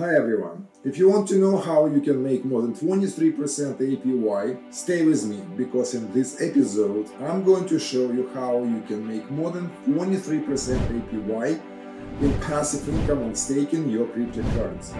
Hi everyone! If you want to know how you can make more than 23% APY, stay with me because in this episode I'm going to show you how you can make more than 23% APY in passive income on staking your cryptocurrency.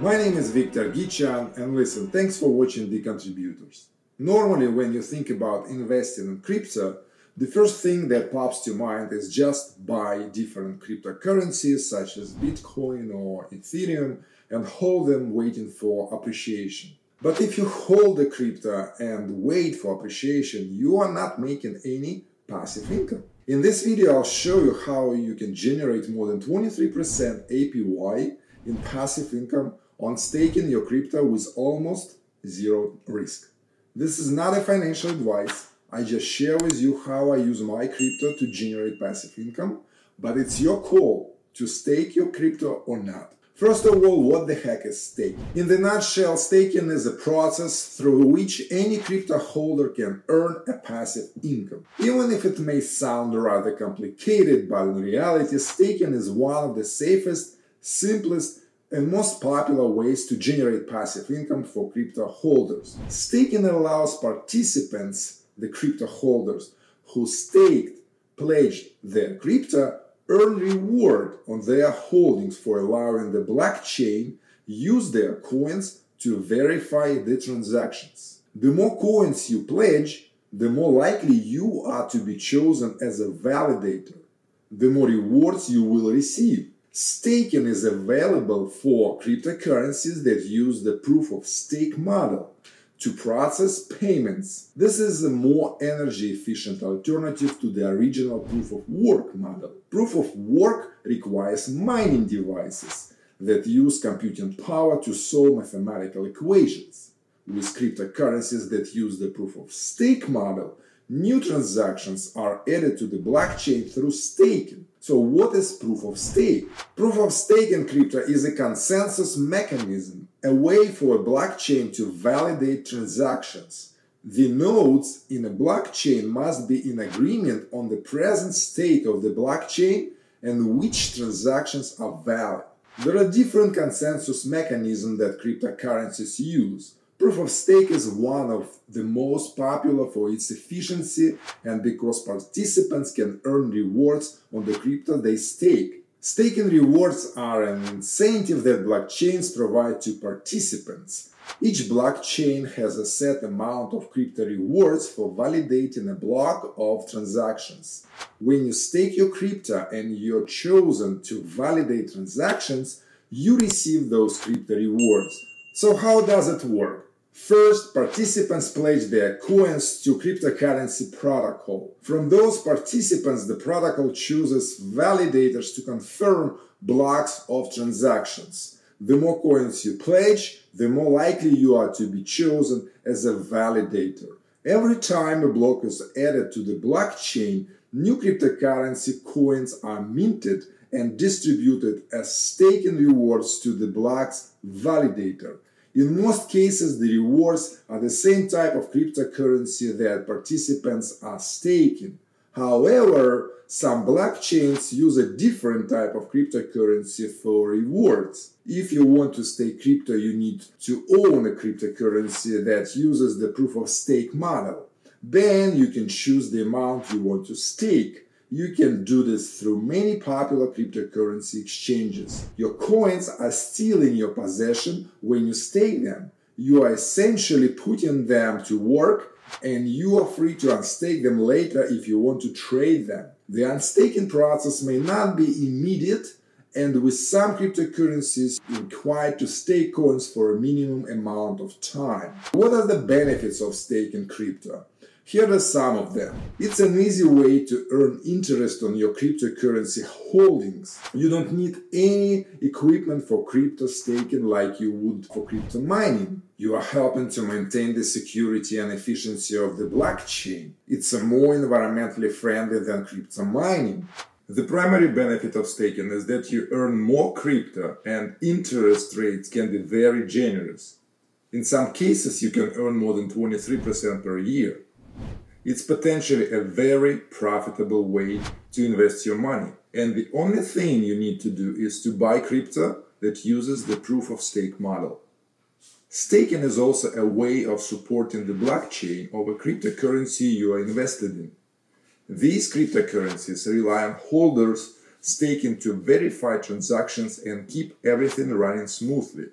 My name is Victor Gichun and listen, thanks for watching the contributors. Normally when you think about investing in crypto, the first thing that pops to mind is just buy different cryptocurrencies such as Bitcoin or Ethereum and hold them waiting for appreciation. But if you hold the crypto and wait for appreciation, you are not making any passive income. In this video, I'll show you how you can generate more than 23% APY in passive income on staking your crypto with almost zero risk. This is not a financial advice I just share with you how I use my crypto to generate passive income, but it's your call to stake your crypto or not. First of all, what the heck is staking? In the nutshell, staking is a process through which any crypto holder can earn a passive income. Even if it may sound rather complicated, but in reality, staking is one of the safest, simplest, and most popular ways to generate passive income for crypto holders. Staking allows participants the crypto holders who staked, pledged their crypto earn reward on their holdings for allowing the blockchain use their coins to verify the transactions. The more coins you pledge, the more likely you are to be chosen as a validator, the more rewards you will receive. Staking is available for cryptocurrencies that use the proof of stake model, to process payments. This is a more energy efficient alternative to the original proof of work model. Proof of work requires mining devices that use computing power to solve mathematical equations. With cryptocurrencies that use the proof of stake model, new transactions are added to the blockchain through staking. So what is proof of stake? Proof of stake in crypto is a consensus mechanism, a way for a blockchain to validate transactions. The nodes in a blockchain must be in agreement on the present state of the blockchain and which transactions are valid. There are different consensus mechanisms that cryptocurrencies use. Proof of stake is one of the most popular for its efficiency and because participants can earn rewards on the crypto they stake. Staking rewards are an incentive that blockchains provide to participants. Each blockchain has a set amount of crypto rewards for validating a block of transactions. When you stake your crypto and you're chosen to validate transactions, you receive those crypto rewards. So how does it work? First, participants pledge their coins to cryptocurrency protocol. From those participants, the protocol chooses validators to confirm blocks of transactions. The more coins you pledge, the more likely you are to be chosen as a validator. Every time a block is added to the blockchain, new cryptocurrency coins are minted and distributed as staking rewards to the block's validator. In most cases, the rewards are the same type of cryptocurrency that participants are staking. However, some blockchains use a different type of cryptocurrency for rewards. If you want to stake crypto, you need to own a cryptocurrency that uses the proof of stake model. Then you can choose the amount you want to stake. You can do this through many popular cryptocurrency exchanges. Your coins are still in your possession when you stake them. You are essentially putting them to work and you are free to unstake them later if you want to trade them. The unstaking process may not be immediate and with some cryptocurrencies required to stake coins for a minimum amount of time. What are the benefits of staking crypto? Here are some of them. It's an easy way to earn interest on your cryptocurrency holdings. You don't need any equipment for crypto staking like you would for crypto mining. You are helping to maintain the security and efficiency of the blockchain. It's more environmentally friendly than crypto mining. The primary benefit of staking is that you earn more crypto and interest rates can be very generous. In some cases, you can earn more than 23% per year. It's potentially a very profitable way to invest your money. And the only thing you need to do is to buy crypto that uses the proof of stake model. Staking is also a way of supporting the blockchain of a cryptocurrency you are invested in. These cryptocurrencies rely on holders staking to verify transactions and keep everything running smoothly.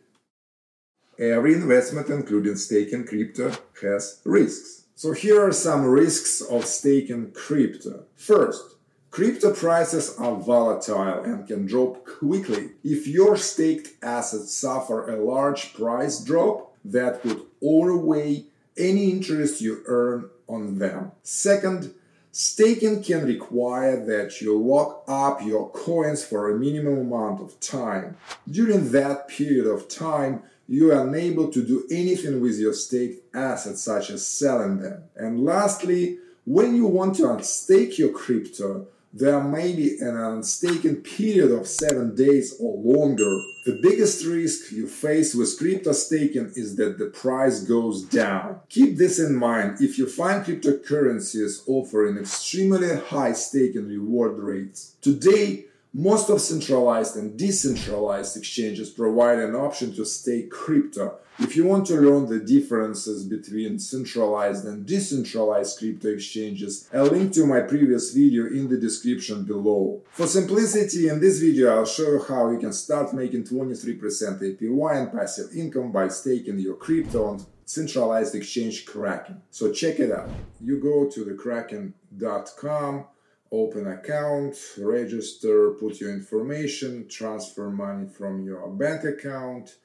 Every investment, including staking crypto, has risks. So here are some risks of staking crypto. First, crypto prices are volatile and can drop quickly. If your staked assets suffer a large price drop, that could outweigh any interest you earn on them. Second, Staking can require that you lock up your coins for a minimum amount of time. During that period of time, you are unable to do anything with your staked assets, such as selling them. And lastly, when you want to unstake your crypto, there may be an unstaken period of seven days or longer. The biggest risk you face with crypto staking is that the price goes down. Keep this in mind if you find cryptocurrencies offering extremely high staking reward rates. Today, most of centralized and decentralized exchanges provide an option to stake crypto. If you want to learn the differences between centralized and decentralized crypto exchanges, a link to my previous video in the description below. For simplicity, in this video I'll show you how you can start making 23% APY and passive income by staking your crypto on centralized exchange Kraken. So check it out. You go to the kraken.com open account, register, put your information, transfer money from your bank account.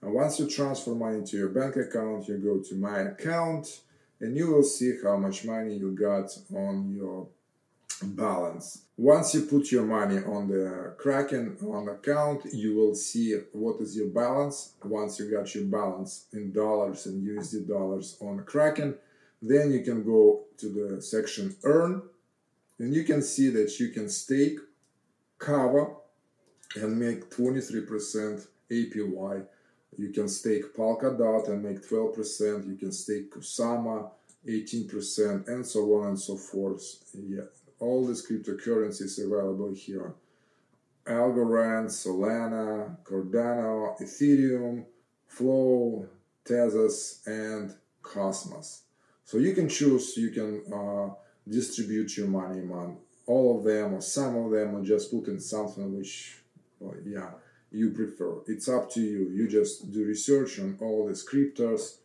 And once you transfer money to your bank account, you go to my account and you will see how much money you got on your balance. Once you put your money on the Kraken on account, you will see what is your balance. Once you got your balance in dollars and USD dollars on Kraken, then you can go to the section Earn and you can see that you can stake Kava and make 23% APY. You can stake Polkadot and make 12%. You can stake Kusama 18% and so on and so forth. Yeah, all these cryptocurrencies available here. Algorand, Solana, Cardano, Ethereum, Flow, Tezos, and Cosmos. So you can choose, you can uh, distribute your money among all of them or some of them or just put in something which well, yeah you prefer. It's up to you. You just do research on all these cryptos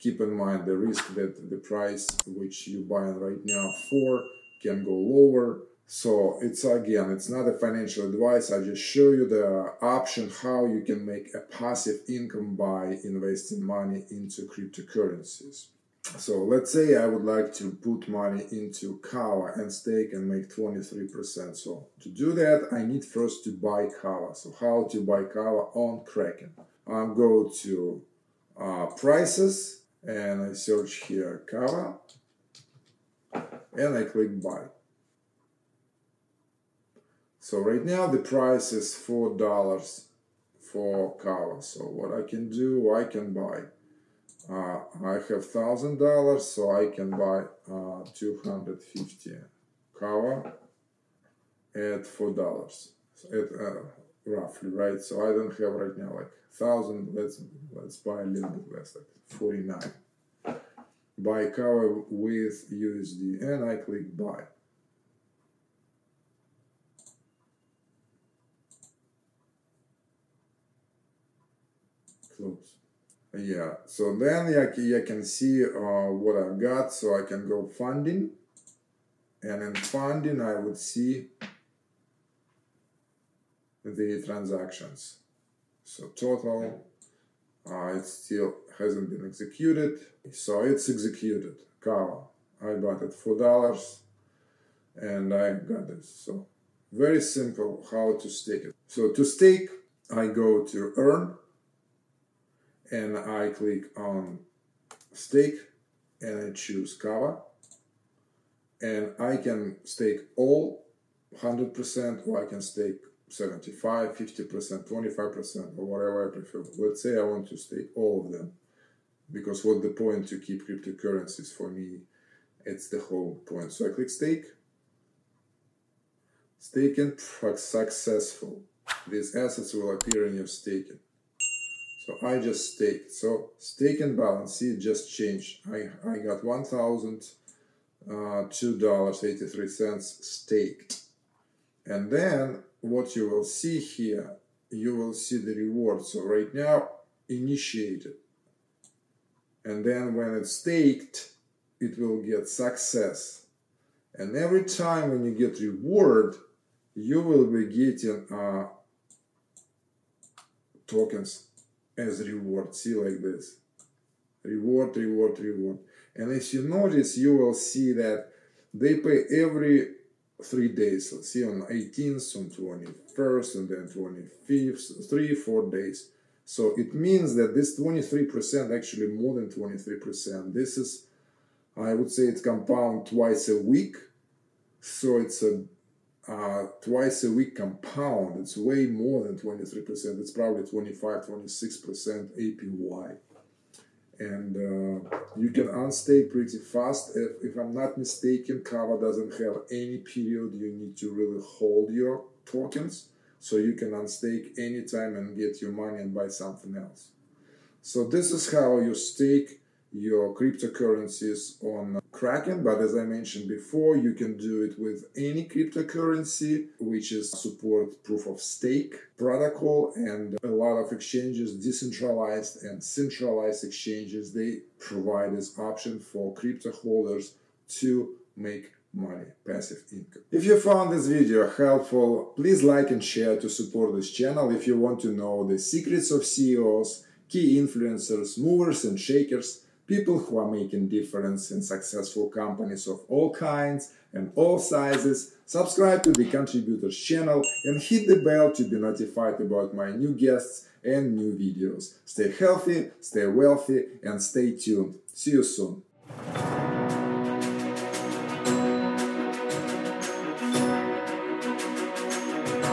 keep in mind the risk that the price which you buying right now for can go lower. So it's again it's not a financial advice. I just show you the option how you can make a passive income by investing money into cryptocurrencies so let's say I would like to put money into Kava and stake and make 23%. So to do that, I need first to buy Kava. So how to buy Kava on Kraken? I go to uh, prices and I search here Kava and I click buy. So right now the price is $4 for Kava. So what I can do, I can buy uh, I have thousand dollars, so I can buy uh, 250 Kava at four dollars, at uh, roughly, right? So I don't have right now like thousand. Let's let's buy a little bit less, like 49. Buy Kava with USD, and I click buy. Close yeah so then I can see uh, what I've got so I can go funding. And in funding I would see the transactions. So total uh, it still hasn't been executed. So it's executed. Kava I bought it for dollars and I got this. So very simple how to stake it. So to stake I go to earn and I click on stake and I choose Kava and I can stake all 100% or I can stake 75, 50%, 25% or whatever I prefer. Let's say I want to stake all of them because what the point to keep cryptocurrencies for me It's the whole point. So I click stake. Staking successful. These assets will appear in your staking. So I just stake. So stake and balance, see, it just changed. I, I got one thousand uh, staked, and then what you will see here, you will see the reward. So right now, initiated, and then when it's staked, it will get success. And every time when you get reward, you will be getting uh, tokens as reward. See like this. Reward, reward, reward. And as you notice, you will see that they pay every three days. Let's see on 18th, on 21st, and then 25th, three, four days. So it means that this 23%, actually more than 23%, this is, I would say it's compound twice a week. So it's a uh, twice a week compound. It's way more than 23%. It's probably 25, 26% APY. And uh, you can unstake pretty fast. If, if I'm not mistaken, Kava doesn't have any period you need to really hold your tokens. So you can unstake anytime and get your money and buy something else. So this is how you stake your cryptocurrencies on Kraken, but as I mentioned before, you can do it with any cryptocurrency which is support proof of stake protocol and a lot of exchanges, decentralized and centralized exchanges, they provide this option for crypto holders to make money, passive income. If you found this video helpful, please like and share to support this channel. If you want to know the secrets of CEOs, key influencers, movers and shakers, people who are making difference in successful companies of all kinds and all sizes, subscribe to the contributors channel and hit the bell to be notified about my new guests and new videos. Stay healthy, stay wealthy and stay tuned. See you soon.